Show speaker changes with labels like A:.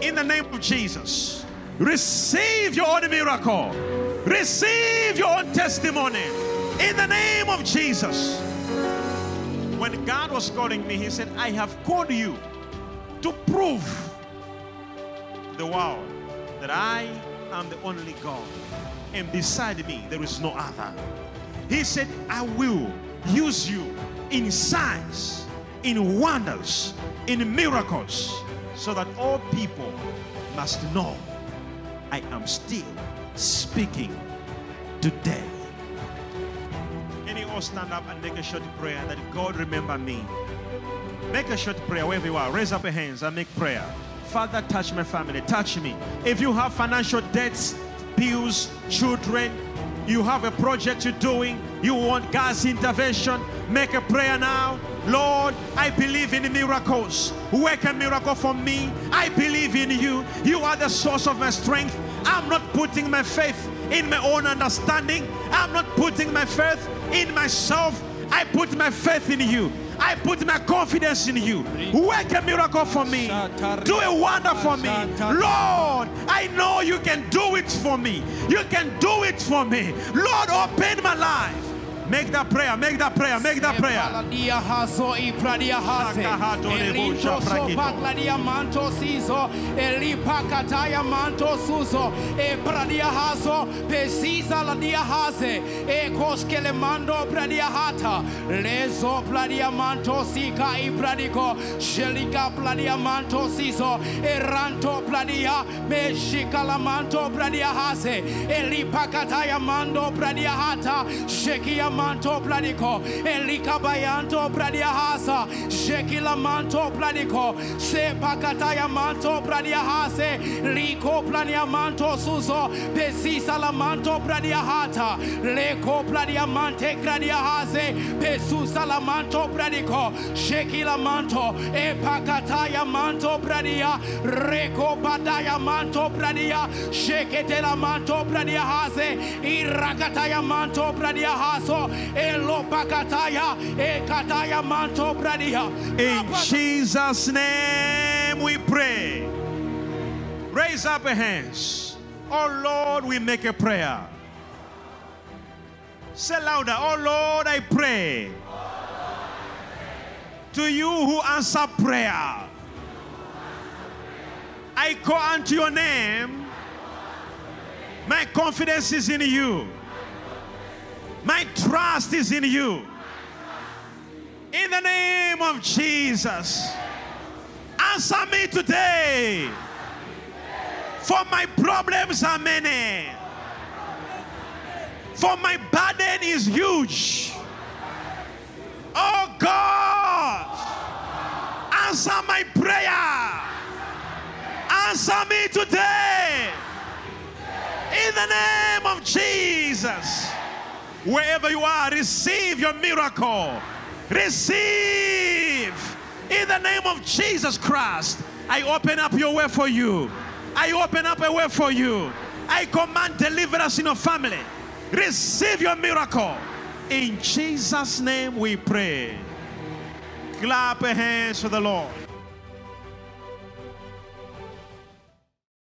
A: In the name of Jesus. Receive your own miracle. Receive your own testimony. In the name of Jesus. When God was calling me, He said, I have called you to prove the world that I am the only God. And beside me, there is no other. He said, I will use you in signs, in wonders, in miracles, so that all people must know I am still speaking today. Can you all stand up and make a short prayer that God remember me? Make a short prayer wherever you are. Raise up your hands and make prayer. Father, touch my family. Touch me. If you have financial debts, bills, children, you have a project you're doing, you want God's intervention, make a prayer now. Lord, I believe in miracles. Work a miracle for me. I believe in you. You are the source of my strength. I'm not putting my faith in my own understanding. I'm not putting my faith in myself. I put my faith in you. I put my confidence in you. Work a miracle for me. Do a wonder for me. Lord, I know you can do it for me. You can do it for me. Lord, open my. Make that prayer, make that prayer, make that prayer.
B: Paladia haso i pradia hase.
A: Sakahato lebo
B: Elinto so
A: shaprakito.
B: pakladia manto sizo. Elipa kataya manto suzo. Pradia haso. Pesisa la dia hase. Mando pradia hata. Pradia manto pradiko. Elika bayanto pradia hasa. Shekila manto pladiko se pakataya manto pradia hase. Liko plania manto suzo. Pesisa la manto pradia hata. Leko pradia mante gradia hase. Pesusa la manto pradiko shekila manto. E pakataya manto pradia. Reko padaya manto pradia. Shekete la manto pradia hase. Irakataya manto pradia
A: In Jesus' name we pray. Raise up your hands. Oh Lord, we make a prayer. Say louder. Oh Lord, I pray. To you who answer prayer. I call unto your name. My confidence is in you. My trust is in you. In the name of Jesus. Answer me today. For my problems are many. For my burden is huge. Oh God. Answer my prayer. Answer me today. In the name of Jesus. Wherever you are, receive your miracle. Receive. In the name of Jesus Christ, I open up your way for you. I open up a way for you. I command deliverance in your family. Receive your miracle. In Jesus' name we pray. Clap your hands for the Lord.